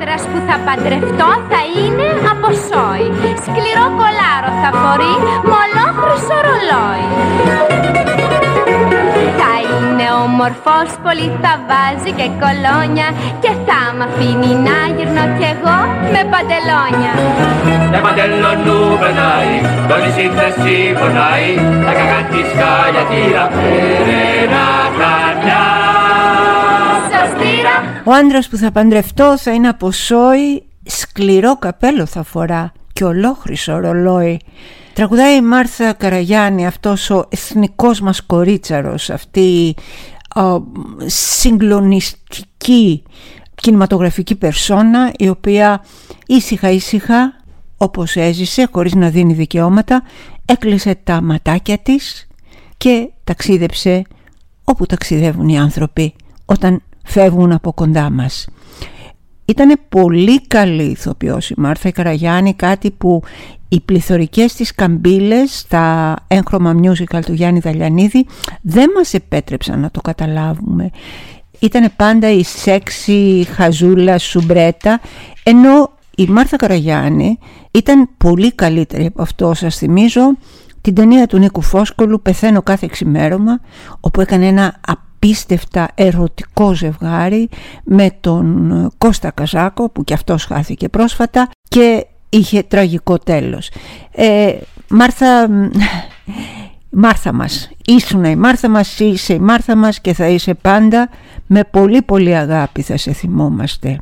άντρας που θα παντρευτώ θα είναι από σόι. Σκληρό κολάρο θα φορεί μολόχρυσο ρολόι Θα είναι όμορφος, πολύ θα βάζει και κολόνια Και θα μ' αφήνει να γυρνώ κι εγώ με παντελόνια. Τα παντελονού περνάει, όλη σύνθεση πονάει Τα κακά για τη ραπέρενα καρδιά ο άντρας που θα παντρευτώ θα είναι από σόι, σκληρό καπέλο θα φορά και ολόχρυσο ρολόι. Τραγουδάει η Μάρθα Καραγιάννη, αυτός ο εθνικός μας κορίτσαρος, αυτή ο, συγκλονιστική κινηματογραφική περσόνα η οποία ήσυχα ήσυχα όπως έζησε χωρίς να δίνει δικαιώματα έκλεισε τα ματάκια της και ταξίδεψε όπου ταξιδεύουν οι άνθρωποι όταν φεύγουν από κοντά μας. Ήταν πολύ καλή ηθοποιός η Μάρθα Καραγιάννη, κάτι που οι πληθωρικές της καμπύλες στα έγχρωμα musical του Γιάννη Δαλιανίδη δεν μας επέτρεψαν να το καταλάβουμε. Ήταν πάντα η σεξι χαζούλα σουμπρέτα, ενώ η Μάρθα Καραγιάννη ήταν πολύ καλύτερη από αυτό σας θυμίζω την ταινία του Νίκου Φόσκολου «Πεθαίνω κάθε εξημέρωμα» όπου έκανε ένα απίστευτα ερωτικό ζευγάρι με τον Κώστα Καζάκο που και αυτός χάθηκε πρόσφατα και είχε τραγικό τέλος. Ε, Μάρθα, Μάρθα μας, ήσουν η Μάρθα μας, είσαι η Μάρθα μας και θα είσαι πάντα με πολύ πολύ αγάπη θα σε θυμόμαστε.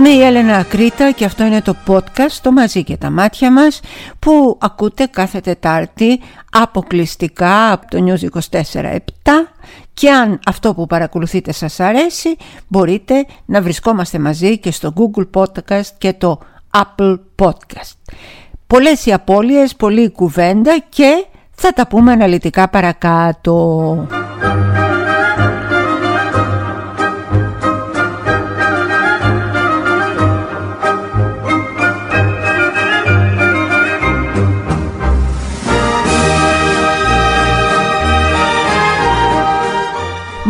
Είμαι η Έλενα Ακρίτα και αυτό είναι το podcast «Το μαζί και τα μάτια μας» που ακούτε κάθε Τετάρτη αποκλειστικά από το News 24-7 και αν αυτό που παρακολουθείτε σας αρέσει μπορείτε να βρισκόμαστε μαζί και στο Google Podcast και το Apple Podcast. Πολλές οι απώλειες, πολλή η κουβέντα και θα τα πούμε αναλυτικά παρακάτω.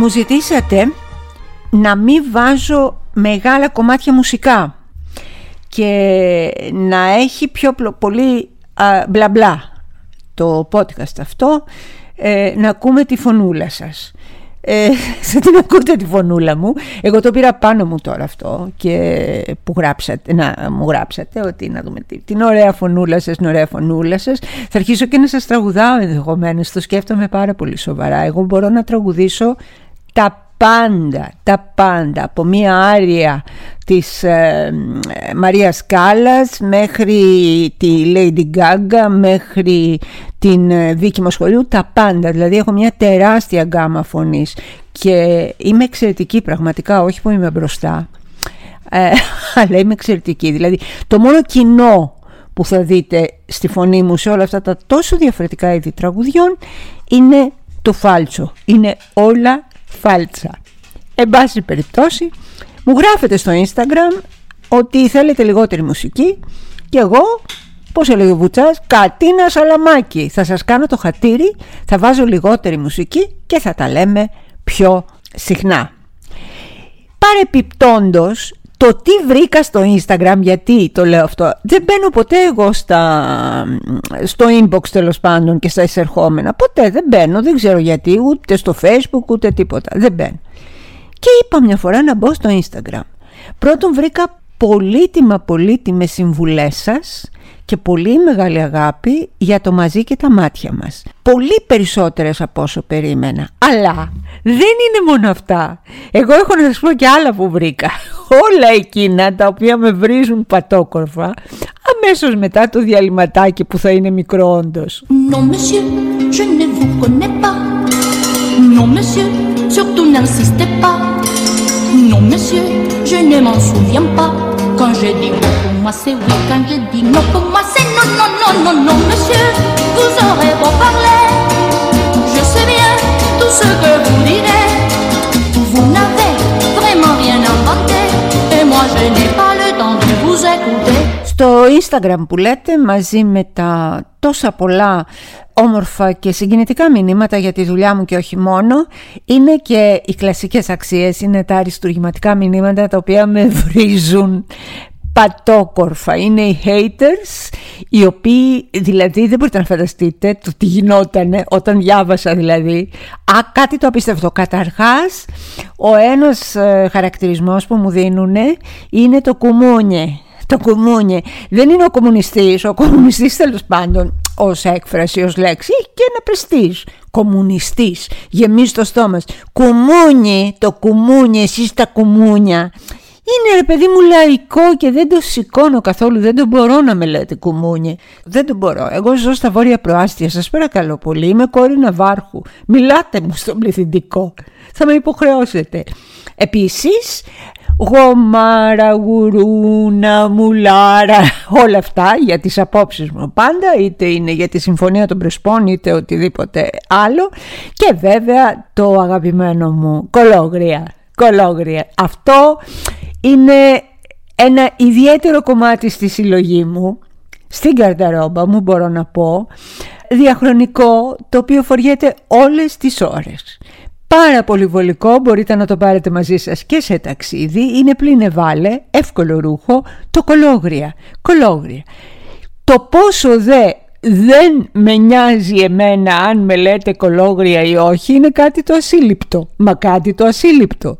Μου ζητήσατε να μην βάζω μεγάλα κομμάτια μουσικά και να έχει πιο πολύ μπλα μπλα το podcast αυτό ε, να ακούμε τη φωνούλα σας. Ε, θα την ακούτε τη φωνούλα μου. Εγώ το πήρα πάνω μου τώρα αυτό και που γράψατε, να μου γράψατε ότι να δούμε την ωραία φωνούλα σας την ωραία φωνούλα σας. Θα αρχίσω και να σας τραγουδάω ενδεχομένως. Το σκέφτομαι πάρα πολύ σοβαρά. Εγώ μπορώ να τραγουδήσω τα πάντα, τα πάντα από μία άρια της ε, Μαρίας Κάλλας μέχρι τη Lady Gaga μέχρι την ε, Βίκη Μοσχολιού τα πάντα, δηλαδή έχω μια τεράστια γκάμα φωνής και είμαι εξαιρετική πραγματικά, όχι που είμαι μπροστά ε, αλλά είμαι εξαιρετική, δηλαδή το μόνο κοινό που θα δείτε στη φωνή μου σε όλα αυτά τα τόσο διαφορετικά είδη τραγουδιών είναι το φάλτσο, είναι όλα φάλτσα. Εν πάση περιπτώσει, μου γράφετε στο Instagram ότι θέλετε λιγότερη μουσική και εγώ, πώς έλεγε ο Βουτσάς, κατίνα σαλαμάκι. Θα σας κάνω το χατήρι, θα βάζω λιγότερη μουσική και θα τα λέμε πιο συχνά. Παρεπιπτόντος, το τι βρήκα στο Instagram, γιατί το λέω αυτό, δεν μπαίνω ποτέ εγώ στα, στο inbox τέλος πάντων και στα εισερχόμενα. Ποτέ δεν μπαίνω, δεν ξέρω γιατί, ούτε στο facebook ούτε τίποτα. Δεν μπαίνω. Και είπα μια φορά να μπω στο Instagram. Πρώτον βρήκα πολύτιμα πολύτιμες συμβουλές σας και πολύ μεγάλη αγάπη για το μαζί και τα μάτια μας. Πολύ περισσότερες από όσο περίμενα. Αλλά δεν είναι μόνο αυτά. Εγώ έχω να σας πω και άλλα που βρήκα. Όλα εκείνα τα οποία με βρίζουν πατόκορφα αμέσως μετά το διαλυματάκι που θα είναι μικρό όντως. Non monsieur, je ne vous connais pas. Non monsieur, surtout n'insistez pas. Non monsieur, je ne m'en souviens pas. Quand je dis oui pour moi c'est oui, quand je dis non pour moi c'est non, non, non, non, non, monsieur. Vous aurez beau parler, je sais bien tout ce que vous direz. Vous n'avez vraiment rien inventé, et moi je n'ai pas le temps de vous écouter. Στο Instagram που λέτε μαζί με τα τόσα πολλά όμορφα και συγκινητικά μηνύματα για τη δουλειά μου και όχι μόνο είναι και οι κλασικές αξίες, είναι τα αριστουργηματικά μηνύματα τα οποία με βρίζουν πατόκορφα. Είναι οι haters οι οποίοι δηλαδή δεν μπορείτε να φανταστείτε το τι γινότανε όταν διάβασα δηλαδή. Α, κάτι το απίστευτο. Καταρχάς ο ένας ε, χαρακτηρισμός που μου δίνουν είναι το κουμούνιε. Το κουμούνιε. Δεν είναι ο κομμουνιστής. Ο κομμουνιστής τέλος πάντων ως έκφραση, ως λέξη και ένα πρεστής κομμουνιστής γεμίζει το στόμα κουμούνι, το κουμούνι, εσείς τα κουμούνια είναι ρε παιδί μου λαϊκό και δεν το σηκώνω καθόλου, δεν το μπορώ να με λέτε κουμούνι. Δεν το μπορώ. Εγώ ζω στα βόρεια προάστια, σας παρακαλώ πολύ, είμαι κόρη Ναβάρχου. Μιλάτε μου στον πληθυντικό, θα με υποχρεώσετε. Επίσης, γομάρα, γουρούνα, μουλάρα, όλα αυτά για τις απόψεις μου πάντα, είτε είναι για τη Συμφωνία των Πρεσπών, είτε οτιδήποτε άλλο. Και βέβαια το αγαπημένο μου κολόγρια, κολόγρια. Αυτό είναι ένα ιδιαίτερο κομμάτι στη συλλογή μου, στην καρταρόμπα μου μπορώ να πω, διαχρονικό το οποίο φοριέται όλες τις ώρες. Πάρα πολύ βολικό, μπορείτε να το πάρετε μαζί σας και σε ταξίδι, είναι πλήν ευάλε, εύκολο ρούχο, το κολόγρια. κολόγρια. Το πόσο δε δεν με νοιάζει εμένα αν με λέτε κολόγρια ή όχι είναι κάτι το ασύλληπτο, μα κάτι το ασύλληπτο.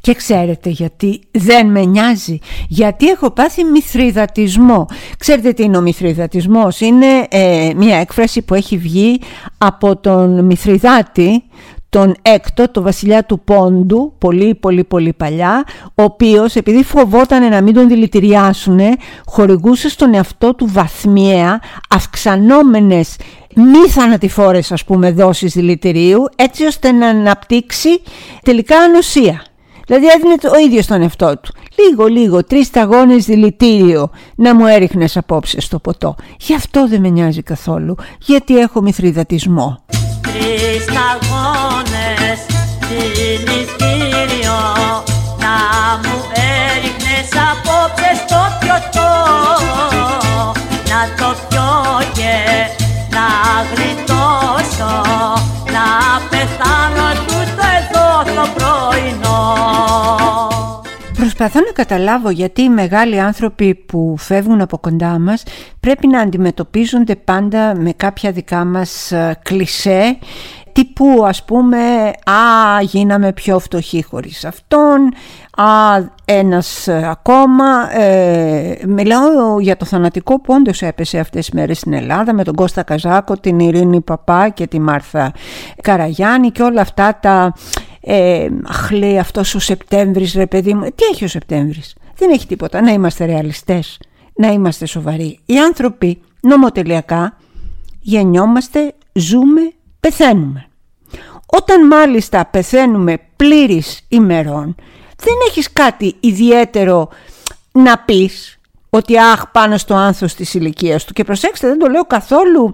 Και ξέρετε γιατί δεν με νοιάζει, γιατί έχω πάθει μυθριδατισμό. Ξέρετε τι είναι ο μυθριδατισμός, είναι ε, μια έκφραση που έχει βγει από τον Μυθριδάτη, τον έκτο, το βασιλιά του Πόντου, πολύ πολύ πολύ παλιά, ο οποίος επειδή φοβόταν να μην τον δηλητηριάσουν, χορηγούσε στον εαυτό του βαθμιαία αυξανόμενες μη θανατηφόρες ας πούμε δόσεις δηλητηρίου, έτσι ώστε να αναπτύξει τελικά ανοσία. Δηλαδή έδινε το ίδιο στον εαυτό του. Λίγο, λίγο, τρεις σταγόνες δηλητήριο να μου έριχνες απόψε στο ποτό. Γι' αυτό δεν με νοιάζει καθόλου, γιατί έχω μυθριδατισμό. Τρεις σταγόνες δηλητήριο να μου έριχνες απόψε στο πιωτό. Να το πιω και να γλιτώσω, να πεθάνω τούτο εδώ το πρωινό. Προσπαθώ να καταλάβω γιατί οι μεγάλοι άνθρωποι που φεύγουν από κοντά μας πρέπει να αντιμετωπίζονται πάντα με κάποια δικά μας ε, κλισέ τύπου ας πούμε «Α, γίναμε πιο φτωχοί χωρίς αυτόν», «Α, ένας ε, ακόμα». Ε, μιλάω για το θανατικό που όντως έπεσε αυτές τις μέρες στην Ελλάδα με τον Κώστα Καζάκο, την Ειρήνη Παπά και τη Μάρθα Καραγιάννη και όλα αυτά τα ε, αχ λέει αυτός ο Σεπτέμβρης ρε παιδί μου, τι έχει ο Σεπτέμβρης, δεν έχει τίποτα, να είμαστε ρεαλιστές, να είμαστε σοβαροί. Οι άνθρωποι νομοτελειακά γεννιόμαστε, ζούμε, πεθαίνουμε. Όταν μάλιστα πεθαίνουμε πλήρης ημερών, δεν έχεις κάτι ιδιαίτερο να πεις ότι αχ πάνω στο άνθος της ηλικίας του και προσέξτε δεν το λέω καθόλου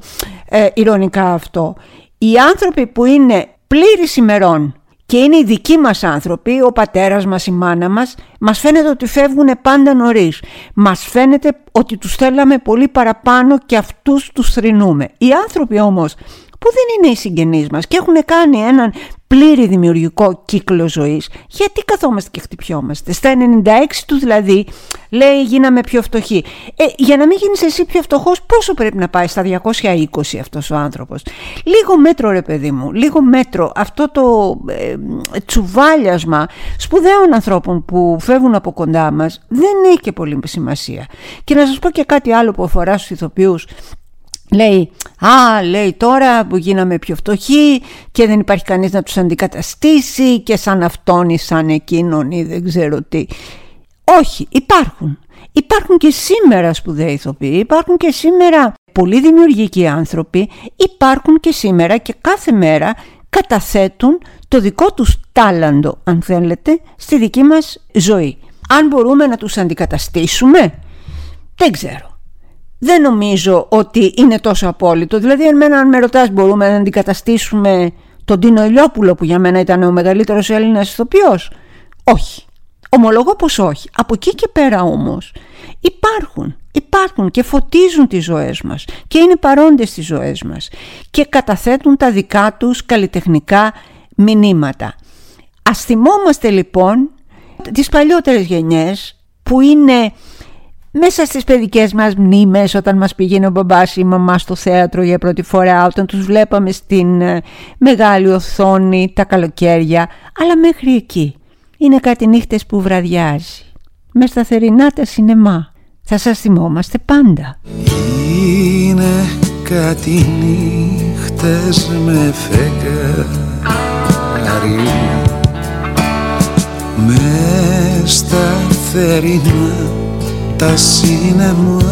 ε, ηρωνικά αυτό οι άνθρωποι που είναι πλήρης ημερών και είναι οι δικοί μας άνθρωποι, ο πατέρας μας, η μάνα μας, μας φαίνεται ότι φεύγουν πάντα νωρίς. Μας φαίνεται ότι τους θέλαμε πολύ παραπάνω και αυτούς τους θρυνούμε. Οι άνθρωποι όμως που δεν είναι οι συγγενείς μας και έχουν κάνει έναν πλήρη δημιουργικό κύκλο ζωής, γιατί καθόμαστε και χτυπιόμαστε. Στα 96 του δηλαδή λέει γίναμε πιο φτωχοί. Ε, για να μην γίνεις εσύ πιο φτωχός πόσο πρέπει να πάει στα 220 αυτός ο άνθρωπος; Λίγο μέτρο ρε παιδί μου, λίγο μέτρο. Αυτό το ε, τσουβάλιασμα σπουδαίων ανθρώπων που φεύγουν από κοντά μας δεν έχει και πολύ σημασία. Και να σας πω και κάτι άλλο που αφορά στους ηθοποιούς Λέει, α, λέει τώρα που γίναμε πιο φτωχοί και δεν υπάρχει κανείς να τους αντικαταστήσει και σαν αυτόν ή σαν εκείνον ή δεν ξέρω τι. Όχι, υπάρχουν. Υπάρχουν και σήμερα σπουδαίοι ηθοποιοί, υπάρχουν και σήμερα πολύ δημιουργικοί άνθρωποι, υπάρχουν και σήμερα και κάθε μέρα καταθέτουν το δικό τους τάλαντο, αν θέλετε, στη δική μας ζωή. Αν μπορούμε να τους αντικαταστήσουμε, δεν ξέρω δεν νομίζω ότι είναι τόσο απόλυτο. Δηλαδή, εμένα, αν με ρωτάς, μπορούμε να αντικαταστήσουμε τον Τίνο Ηλιόπουλο, που για μένα ήταν ο μεγαλύτερος Έλληνας ηθοποιός. Όχι. Ομολογώ πως όχι. Από εκεί και πέρα όμως υπάρχουν, υπάρχουν και φωτίζουν τις ζωές μας και είναι παρόντες στις ζωές μας και καταθέτουν τα δικά τους καλλιτεχνικά μηνύματα. Ας θυμόμαστε λοιπόν τις παλιότερες γενιές που είναι μέσα στις παιδικές μας μνήμες όταν μας πήγαινε ο μπαμπάς ή η μαμά στο θέατρο για πρώτη φορά όταν τους βλέπαμε στην ε, μεγάλη οθόνη τα καλοκαίρια. Αλλά μέχρι εκεί. Είναι κάτι νύχτες που βραδιάζει. Με στα θερινά τα σινεμά. Θα σας θυμόμαστε πάντα. Είναι κάτι νύχτες με φεγγάρι με στα θερινά τα σινεμά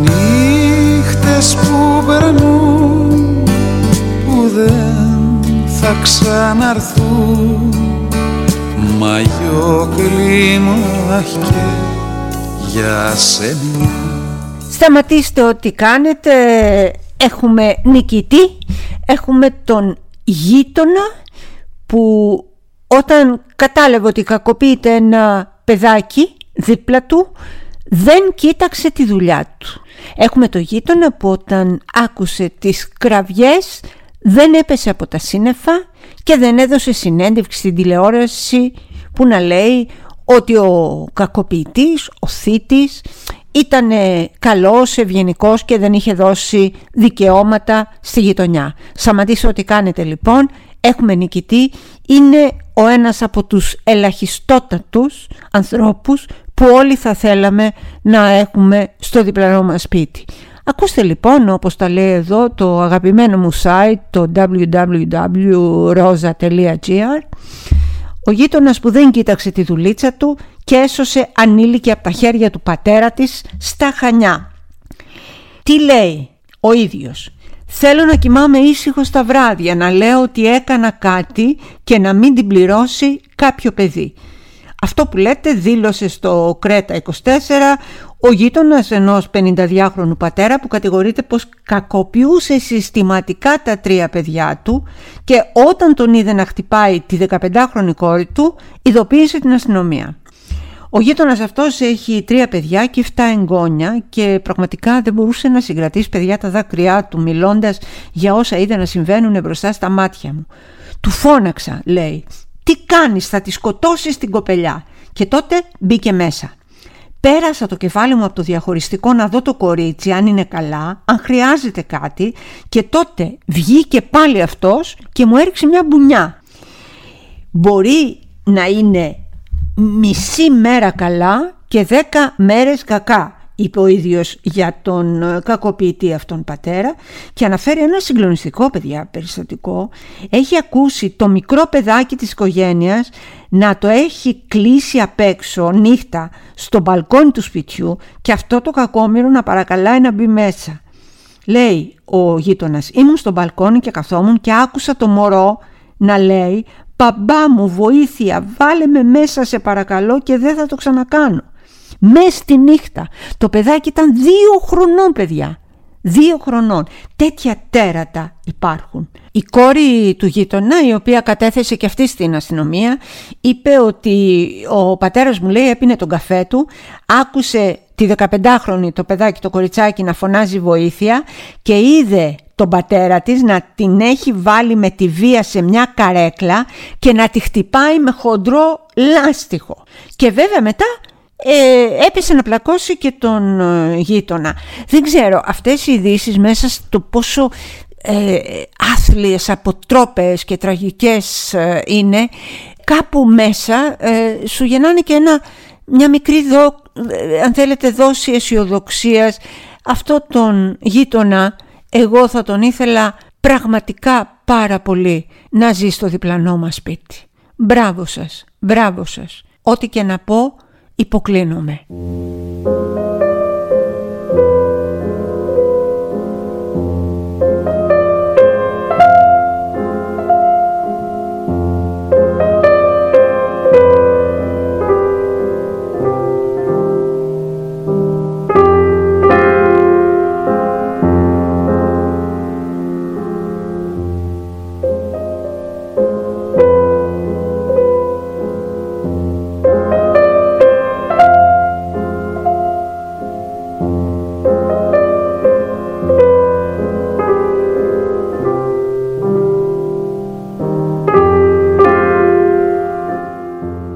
Νύχτες που περνούν που δεν θα ξαναρθούν. Μαγιό κλίμα και για σένα. Σταματήστε ό,τι κάνετε. Έχουμε νικητή. Έχουμε τον γείτονα που όταν κατάλαβε ότι κακοποιείται ένα παιδάκι δίπλα του δεν κοίταξε τη δουλειά του. Έχουμε το γείτονα που όταν άκουσε τις κραυγές δεν έπεσε από τα σύννεφα και δεν έδωσε συνέντευξη στην τηλεόραση που να λέει ότι ο κακοποιητής, ο θήτης ήταν καλός, ευγενικός και δεν είχε δώσει δικαιώματα στη γειτονιά. Σταματήστε ό,τι κάνετε λοιπόν, έχουμε νικητή, είναι ο ένας από τους ελαχιστότατους ανθρώπους που όλοι θα θέλαμε να έχουμε στο διπλανό μας σπίτι. Ακούστε λοιπόν όπως τα λέει εδώ το αγαπημένο μου site το www.rosa.gr ο γείτονας που δεν κοίταξε τη δουλίτσα του και έσωσε ανήλικη από τα χέρια του πατέρα της στα Χανιά. Τι λέει ο ίδιος; Θέλω να κοιμάμαι ήσυχο στα βράδια, να λέω ότι έκανα κάτι και να μην την πληρώσει κάποιο παιδί. Αυτό που λέτε δήλωσε στο Κρέτα 24 ο γείτονας ενός 52χρονου πατέρα που κατηγορείται πως κακοποιούσε συστηματικά τα τρία παιδιά του και όταν τον είδε να χτυπάει τη 15χρονη κόρη του ειδοποίησε την αστυνομία. Ο γείτονας αυτός έχει τρία παιδιά και 7 εγγόνια και πραγματικά δεν μπορούσε να συγκρατήσει παιδιά τα δάκρυά του μιλώντας για όσα είδε να συμβαίνουν μπροστά στα μάτια μου. Του φώναξα, λέει, τι κάνεις, θα τη σκοτώσεις την κοπελιά. Και τότε μπήκε μέσα. Πέρασα το κεφάλι μου από το διαχωριστικό να δω το κορίτσι αν είναι καλά, αν χρειάζεται κάτι και τότε βγήκε πάλι αυτός και μου έριξε μια μπουνιά. Μπορεί να είναι μισή μέρα καλά και δέκα μέρες κακά είπε ο ίδιος για τον ε, κακοποιητή αυτόν πατέρα και αναφέρει ένα συγκλονιστικό παιδιά περιστατικό. Έχει ακούσει το μικρό παιδάκι της οικογένειας να το έχει κλείσει απ' έξω νύχτα στο μπαλκόνι του σπιτιού και αυτό το κακόμοιρο να παρακαλάει να μπει μέσα. Λέει ο γείτονας ήμουν στο μπαλκόνι και καθόμουν και άκουσα το μωρό να λέει «Παμπά μου βοήθεια βάλε με μέσα σε παρακαλώ και δεν θα το ξανακάνω» Μες στη νύχτα. Το παιδάκι ήταν δύο χρονών παιδιά. Δύο χρονών. Τέτοια τέρατα υπάρχουν. Η κόρη του γείτονα, η οποία κατέθεσε και αυτή στην αστυνομία, είπε ότι ο πατέρας μου λέει έπινε τον καφέ του, άκουσε τη 15χρονη το παιδάκι το κοριτσάκι να φωνάζει βοήθεια και είδε τον πατέρα της να την έχει βάλει με τη βία σε μια καρέκλα και να τη χτυπάει με χοντρό λάστιχο. Και βέβαια μετά ε, έπεσε να πλακώσει και τον ε, γείτονα. Δεν ξέρω, αυτές οι ειδήσεις μέσα στο πόσο ε, άθλιες, αποτρόπες και τραγικές ε, είναι, κάπου μέσα ε, σου γεννάνε και ένα, μια μικρή, δό, αν θέλετε, δόση αισιοδοξίας. Αυτό τον γείτονα, εγώ θα τον ήθελα πραγματικά πάρα πολύ να ζει στο διπλανό μας σπίτι. Μπράβο σας, μπράβο σας. Ό,τι και να πω, υποκλίνομαι.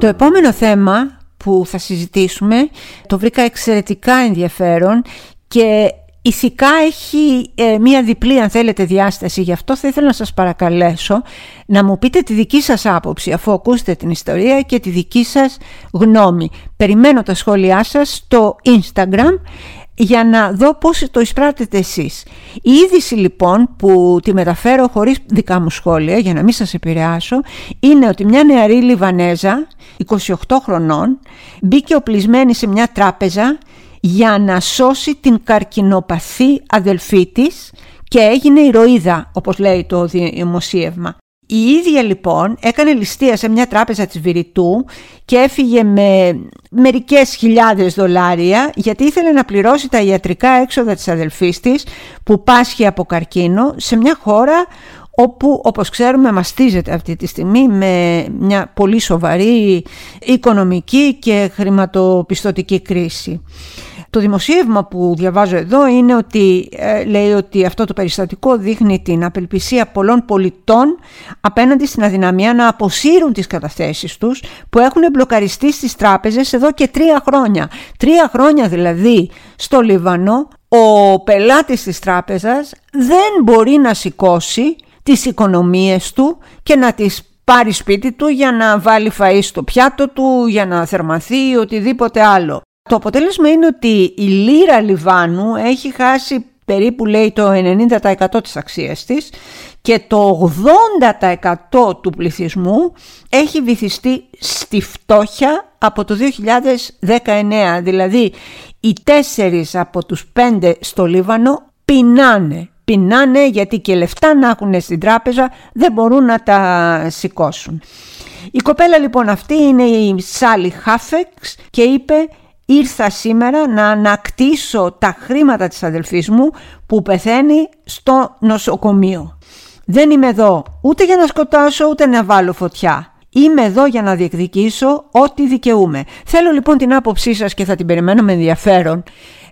Το επόμενο θέμα που θα συζητήσουμε το βρήκα εξαιρετικά ενδιαφέρον και ηθικά έχει ε, μία διπλή αν θέλετε διάσταση. Γι' αυτό θα ήθελα να σας παρακαλέσω να μου πείτε τη δική σας άποψη αφού ακούσετε την ιστορία και τη δική σας γνώμη. Περιμένω τα σχόλιά σας στο Instagram για να δω πώς το εισπράτετε εσείς. Η είδηση λοιπόν που τη μεταφέρω χωρίς δικά μου σχόλια για να μην σας επηρεάσω είναι ότι μια νεαρή Λιβανέζα 28 χρονών μπήκε οπλισμένη σε μια τράπεζα για να σώσει την καρκινοπαθή αδελφή της και έγινε ηρωίδα όπως λέει το δημοσίευμα. Η ίδια λοιπόν έκανε ληστεία σε μια τράπεζα της Βηρητού και έφυγε με μερικές χιλιάδες δολάρια γιατί ήθελε να πληρώσει τα ιατρικά έξοδα της αδελφής της που πάσχει από καρκίνο σε μια χώρα όπου όπως ξέρουμε μαστίζεται αυτή τη στιγμή με μια πολύ σοβαρή οικονομική και χρηματοπιστωτική κρίση. Το δημοσίευμα που διαβάζω εδώ είναι ότι ε, λέει ότι αυτό το περιστατικό δείχνει την απελπισία πολλών πολιτών απέναντι στην αδυναμία να αποσύρουν τις καταθέσεις τους που έχουν μπλοκαριστεί στις τράπεζες εδώ και τρία χρόνια. Τρία χρόνια δηλαδή στο Λιβανό ο πελάτης της τράπεζας δεν μπορεί να σηκώσει τις οικονομίες του και να τις πάρει σπίτι του για να βάλει φαΐ στο πιάτο του, για να θερμαθεί ή οτιδήποτε άλλο. Το αποτέλεσμα είναι ότι η λίρα Λιβάνου έχει χάσει περίπου λέει το 90% της αξίας της και το 80% του πληθυσμού έχει βυθιστεί στη φτώχεια από το 2019. Δηλαδή οι τέσσερις από τους πέντε στο Λίβανο πεινάνε. Πεινάνε γιατί και λεφτά να έχουν στην τράπεζα δεν μπορούν να τα σηκώσουν. Η κοπέλα λοιπόν αυτή είναι η Σάλι Χάφεξ και είπε ήρθα σήμερα να ανακτήσω τα χρήματα της αδελφής μου που πεθαίνει στο νοσοκομείο. Δεν είμαι εδώ ούτε για να σκοτάσω ούτε να βάλω φωτιά. Είμαι εδώ για να διεκδικήσω ό,τι δικαιούμαι. Θέλω λοιπόν την άποψή σας και θα την περιμένω με ενδιαφέρον.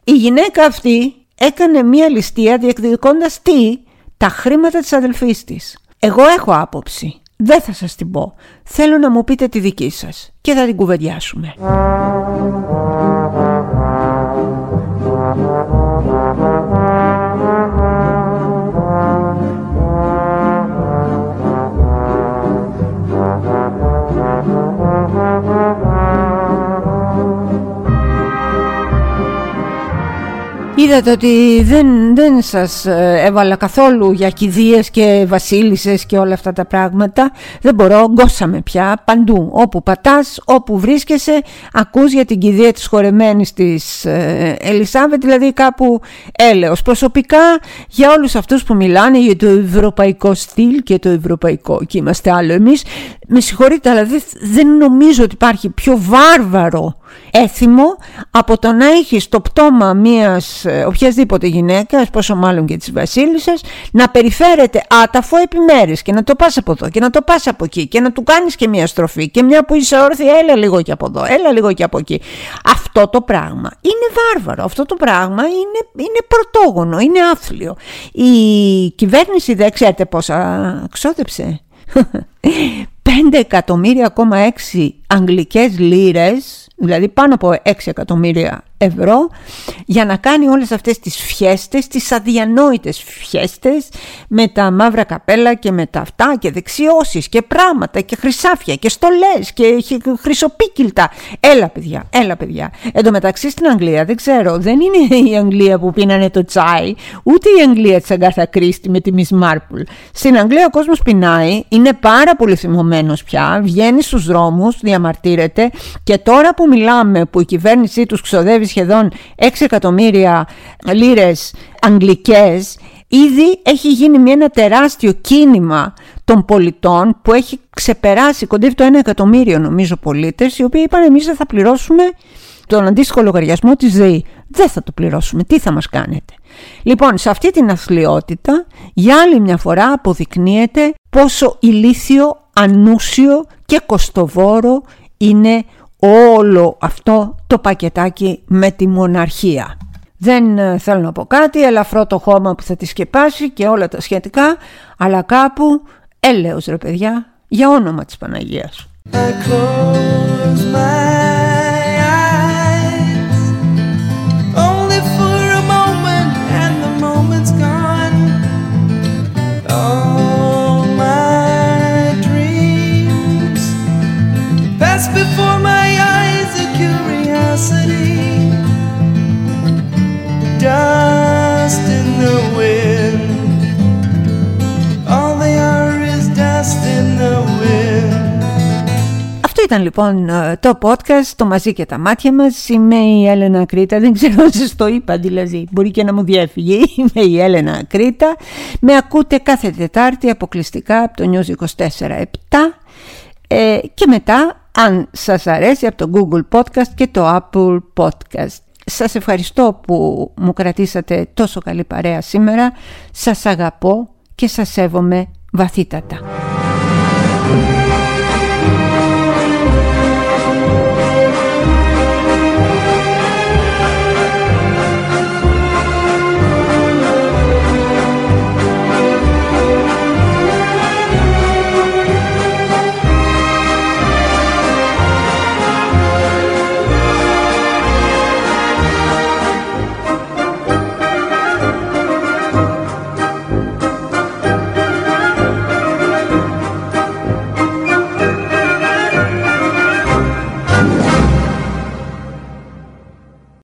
Η γυναίκα αυτή έκανε μία ληστεία διεκδικώντας τι; Τα χρήματα της αδελφής της. Εγώ έχω άποψη. Δεν θα σας την πω. Θέλω να μου πείτε τη δική σας και θα την κουβεντιάσουμε. Είδατε ότι δεν, δεν σας ε, έβαλα καθόλου για κηδείες και βασίλισσες και όλα αυτά τα πράγματα. Δεν μπορώ, γκώσαμε πια παντού. Όπου πατάς, όπου βρίσκεσαι, ακούς για την κηδεία της χορεμένης της ε, Ελισάβετ, δηλαδή κάπου έλεος. Προσωπικά για όλους αυτούς που μιλάνε για το ευρωπαϊκό στυλ και το ευρωπαϊκό και είμαστε άλλο εμείς, με συγχωρείτε αλλά δεν νομίζω ότι υπάρχει πιο βάρβαρο έθιμο από το να έχεις το πτώμα μιας ε, οποιασδήποτε γυναίκας, πόσο μάλλον και της βασίλισσας, να περιφέρεται άταφο επί μέρες και να το πας από εδώ και να το πας από εκεί και να του κάνεις και μια στροφή και μια που είσαι όρθια έλα λίγο και από εδώ, έλα λίγο και από εκεί. Αυτό το πράγμα είναι βάρβαρο, αυτό το πράγμα είναι, είναι πρωτόγονο, είναι άθλιο. Η κυβέρνηση δεν ξέρετε πόσα ξόδεψε. 5 εκατομμύρια, 6 αγγλικές λίρες, δηλαδή πάνω από 6 εκατομμύρια ευρώ για να κάνει όλες αυτές τις φιέστες, τις αδιανόητες φιέστες με τα μαύρα καπέλα και με τα αυτά και δεξιώσεις και πράγματα και χρυσάφια και στολές και χρυσοπίκυλτα. Έλα παιδιά, έλα παιδιά. Εν τω μεταξύ στην Αγγλία δεν ξέρω, δεν είναι η Αγγλία που πίνανε το τσάι, ούτε η Αγγλία της Αγκάθα Κρίστη με τη Miss Marple. Στην Αγγλία ο κόσμος πεινάει, είναι πάρα πολύ θυμωμένος πια, βγαίνει στους δρόμους, διαμαρτύρεται και τώρα που μιλάμε που η κυβέρνησή τους ξοδεύει σχεδόν 6 εκατομμύρια λίρες αγγλικές ήδη έχει γίνει ένα τεράστιο κίνημα των πολιτών που έχει ξεπεράσει, κοντεύει το 1 εκατομμύριο νομίζω πολίτες οι οποίοι είπαν εμείς δεν θα πληρώσουμε τον αντίστοιχο λογαριασμό της ΔΕΗ. Δεν θα το πληρώσουμε. Τι θα μας κάνετε. Λοιπόν, σε αυτή την αθλειότητα για άλλη μια φορά αποδεικνύεται πόσο ηλίθιο, ανούσιο και κοστοβόρο είναι όλο αυτό το πακετάκι με τη μοναρχία. Δεν ε, θέλω να πω κάτι, ελαφρώ το χώμα που θα τη σκεπάσει και όλα τα σχετικά, αλλά κάπου έλεος ρε παιδιά, για όνομα της Παναγίας. Ήταν λοιπόν ε, το podcast, το μαζί και τα μάτια μας. Είμαι η Έλενα Κρήτα, δεν ξέρω αν σας το είπα δηλαδή, μπορεί και να μου διέφυγε. Είμαι η Έλενα Κρήτα. Με ακούτε κάθε Τετάρτη αποκλειστικά από το News 24-7 ε, και μετά αν σας αρέσει από το Google Podcast και το Apple Podcast. Σας ευχαριστώ που μου κρατήσατε τόσο καλή παρέα σήμερα. Σας αγαπώ και σας σέβομαι βαθύτατα.